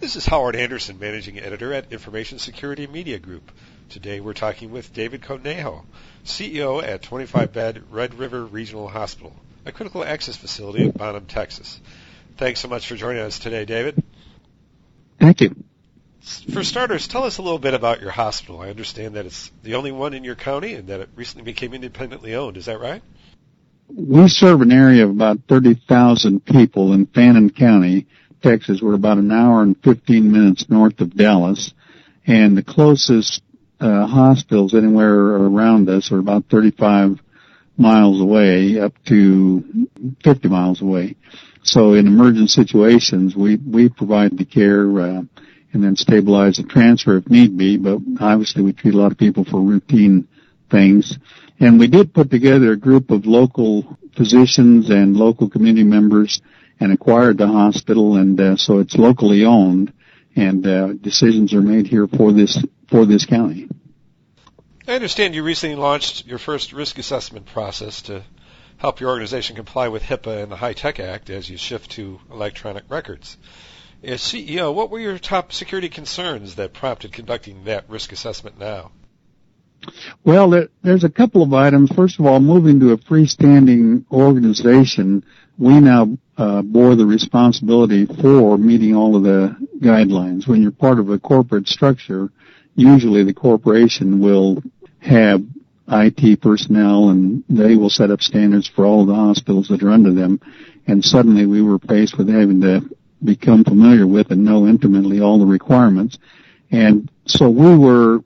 This is Howard Anderson, Managing Editor at Information Security Media Group. Today we're talking with David Conejo, CEO at 25-bed Red River Regional Hospital, a critical access facility in Bonham, Texas. Thanks so much for joining us today, David. Thank you. For starters, tell us a little bit about your hospital. I understand that it's the only one in your county and that it recently became independently owned. Is that right? We serve an area of about 30,000 people in Fannin County, Texas. We're about an hour and 15 minutes north of Dallas, and the closest uh, hospitals anywhere around us are about 35 miles away up to 50 miles away. So in emergent situations, we, we provide the care, uh, and then stabilize the transfer if need be, but obviously we treat a lot of people for routine things. And we did put together a group of local physicians and local community members and acquired the hospital, and uh, so it's locally owned, and uh, decisions are made here for this for this county. I understand you recently launched your first risk assessment process to help your organization comply with HIPAA and the HITECH Act as you shift to electronic records. As CEO, what were your top security concerns that prompted conducting that risk assessment now? Well, there's a couple of items. First of all, moving to a freestanding organization, we now uh, bore the responsibility for meeting all of the guidelines. When you're part of a corporate structure, usually the corporation will have IT personnel and they will set up standards for all the hospitals that are under them. And suddenly we were faced with having to become familiar with and know intimately all the requirements. And so we were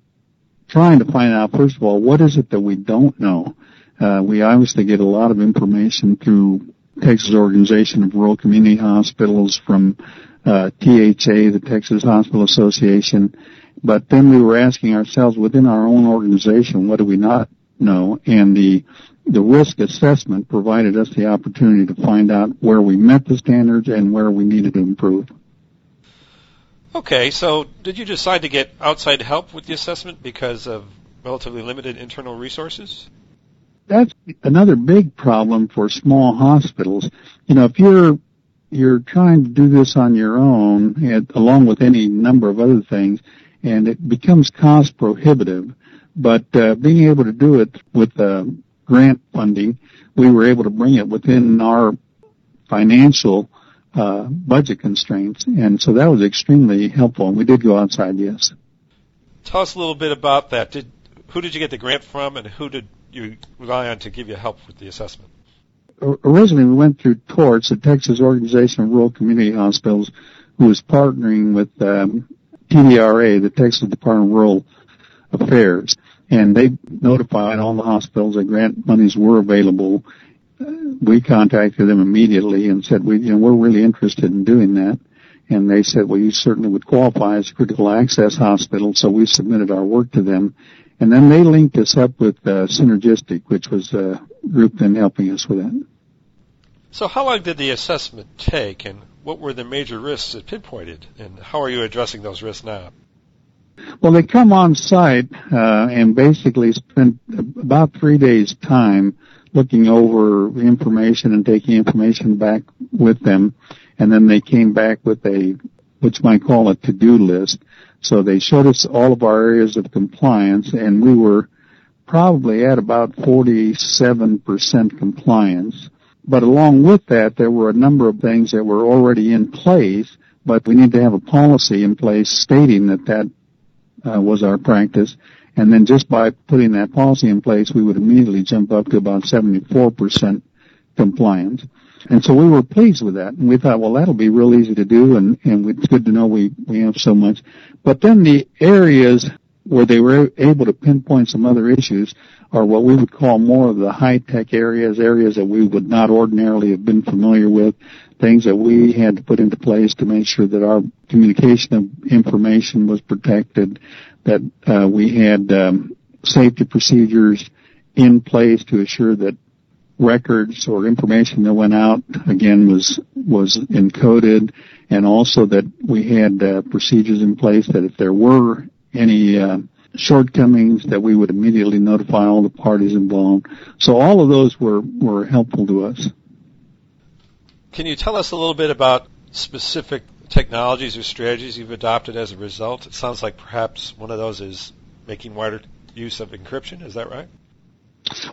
trying to find out, first of all, what is it that we don't know? Uh, we obviously get a lot of information through Texas Organization of Rural Community Hospitals from uh, THA, the Texas Hospital Association. But then we were asking ourselves within our own organization, what do we not know? And the the risk assessment provided us the opportunity to find out where we met the standards and where we needed to improve. Okay, so did you decide to get outside help with the assessment because of relatively limited internal resources? That's another big problem for small hospitals. You know, if you're you're trying to do this on your own, along with any number of other things, and it becomes cost prohibitive. But uh, being able to do it with uh, grant funding, we were able to bring it within our financial uh, budget constraints, and so that was extremely helpful. And we did go outside, yes. Tell us a little bit about that. Did who did you get the grant from, and who did you rely on to give you help with the assessment? Originally, we went through TORCH, the Texas Organization of Rural Community Hospitals, who was partnering with um, TDRA, the Texas Department of Rural Affairs, and they notified all the hospitals that grant monies were available we contacted them immediately and said, we, you know, we're really interested in doing that. And they said, well, you certainly would qualify as a critical access hospital. So we submitted our work to them. And then they linked us up with uh, Synergistic, which was a group then helping us with that. So how long did the assessment take and what were the major risks it pinpointed and how are you addressing those risks now? Well, they come on site uh, and basically spend about three days' time looking over information and taking information back with them. And then they came back with a, you might call a to-do list. So they showed us all of our areas of compliance and we were probably at about 47% compliance. But along with that, there were a number of things that were already in place, but we need to have a policy in place stating that that uh, was our practice and then just by putting that policy in place, we would immediately jump up to about 74% compliance. And so we were pleased with that. And we thought, well, that'll be real easy to do and, and it's good to know we, we have so much. But then the areas where they were able to pinpoint some other issues are what we would call more of the high-tech areas, areas that we would not ordinarily have been familiar with, things that we had to put into place to make sure that our communication of information was protected, that uh, we had um, safety procedures in place to assure that records or information that went out again was was encoded, and also that we had uh, procedures in place that if there were any uh, shortcomings, that we would immediately notify all the parties involved. So all of those were were helpful to us. Can you tell us a little bit about specific technologies or strategies you've adopted as a result? It sounds like perhaps one of those is making wider use of encryption. Is that right?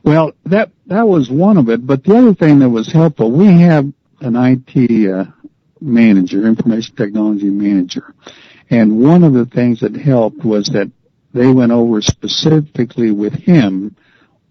Well, that that was one of it. But the other thing that was helpful, we have an IT uh, manager, information technology manager, and one of the things that helped was that they went over specifically with him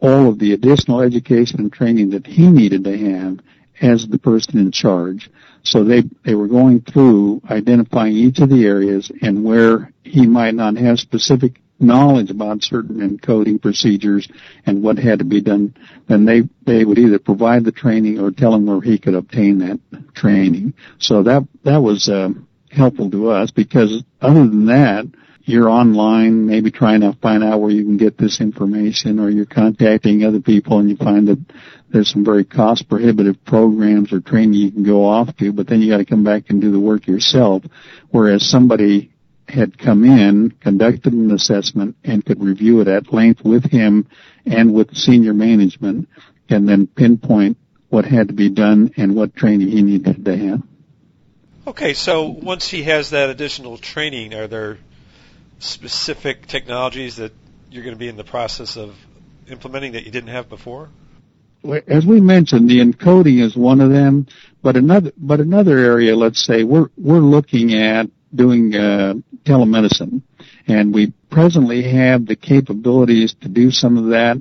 all of the additional education and training that he needed to have as the person in charge. So they, they were going through identifying each of the areas and where he might not have specific knowledge about certain encoding procedures and what had to be done, then they, they would either provide the training or tell him where he could obtain that training. So that, that was, uh, helpful to us because other than that, you're online, maybe trying to find out where you can get this information or you're contacting other people and you find that there's some very cost prohibitive programs or training you can go off to, but then you got to come back and do the work yourself. Whereas somebody had come in, conducted an assessment, and could review it at length with him and with senior management, and then pinpoint what had to be done and what training he needed to have. Okay, so once he has that additional training, are there specific technologies that you're going to be in the process of implementing that you didn't have before? As we mentioned, the encoding is one of them, but another but another area, let's say, we're we're looking at doing uh, telemedicine, and we presently have the capabilities to do some of that.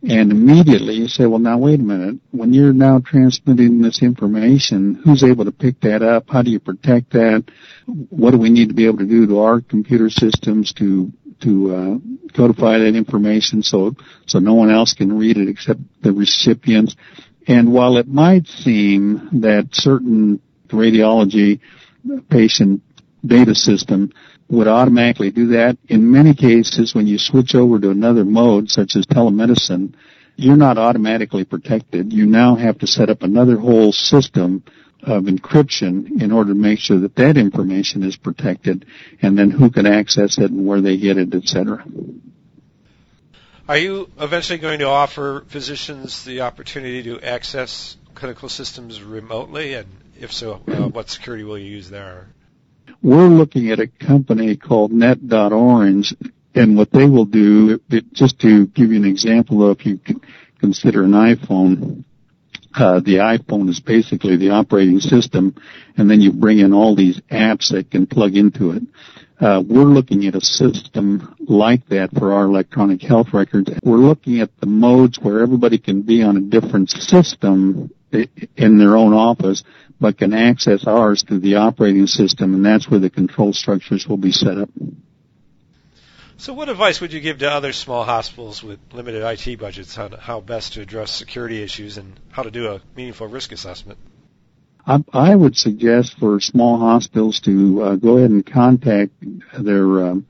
And immediately you say, well, now wait a minute. When you're now transmitting this information, who's able to pick that up? How do you protect that? What do we need to be able to do to our computer systems to to uh, codify that information so so no one else can read it except the recipients? And while it might seem that certain radiology patient data system would automatically do that. In many cases, when you switch over to another mode, such as telemedicine, you're not automatically protected. You now have to set up another whole system of encryption in order to make sure that that information is protected and then who can access it and where they get it, etc. Are you eventually going to offer physicians the opportunity to access clinical systems remotely? And if so, uh, what security will you use there? We're looking at a company called Net.Orange, and what they will do, it, just to give you an example, if you consider an iPhone, uh, the iPhone is basically the operating system, and then you bring in all these apps that can plug into it. Uh, we're looking at a system like that for our electronic health records. We're looking at the modes where everybody can be on a different system in their own office, but can access ours through the operating system, and that's where the control structures will be set up. So, what advice would you give to other small hospitals with limited IT budgets on how best to address security issues and how to do a meaningful risk assessment? I, I would suggest for small hospitals to uh, go ahead and contact their um,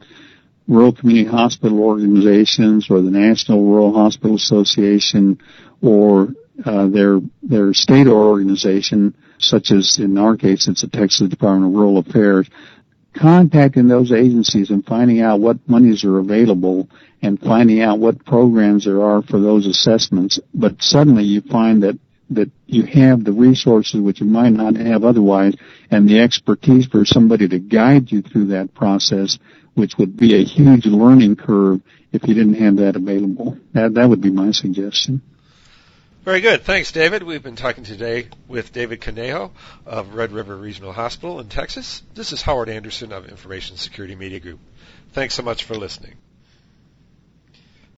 rural community hospital organizations or the National Rural Hospital Association or uh, their their state organization, such as in our case, it's the Texas Department of Rural Affairs, contacting those agencies and finding out what monies are available and finding out what programs there are for those assessments. But suddenly you find that that you have the resources which you might not have otherwise and the expertise for somebody to guide you through that process, which would be a huge learning curve if you didn't have that available. That, that would be my suggestion. Very good. Thanks, David. We've been talking today with David Conejo of Red River Regional Hospital in Texas. This is Howard Anderson of Information Security Media Group. Thanks so much for listening.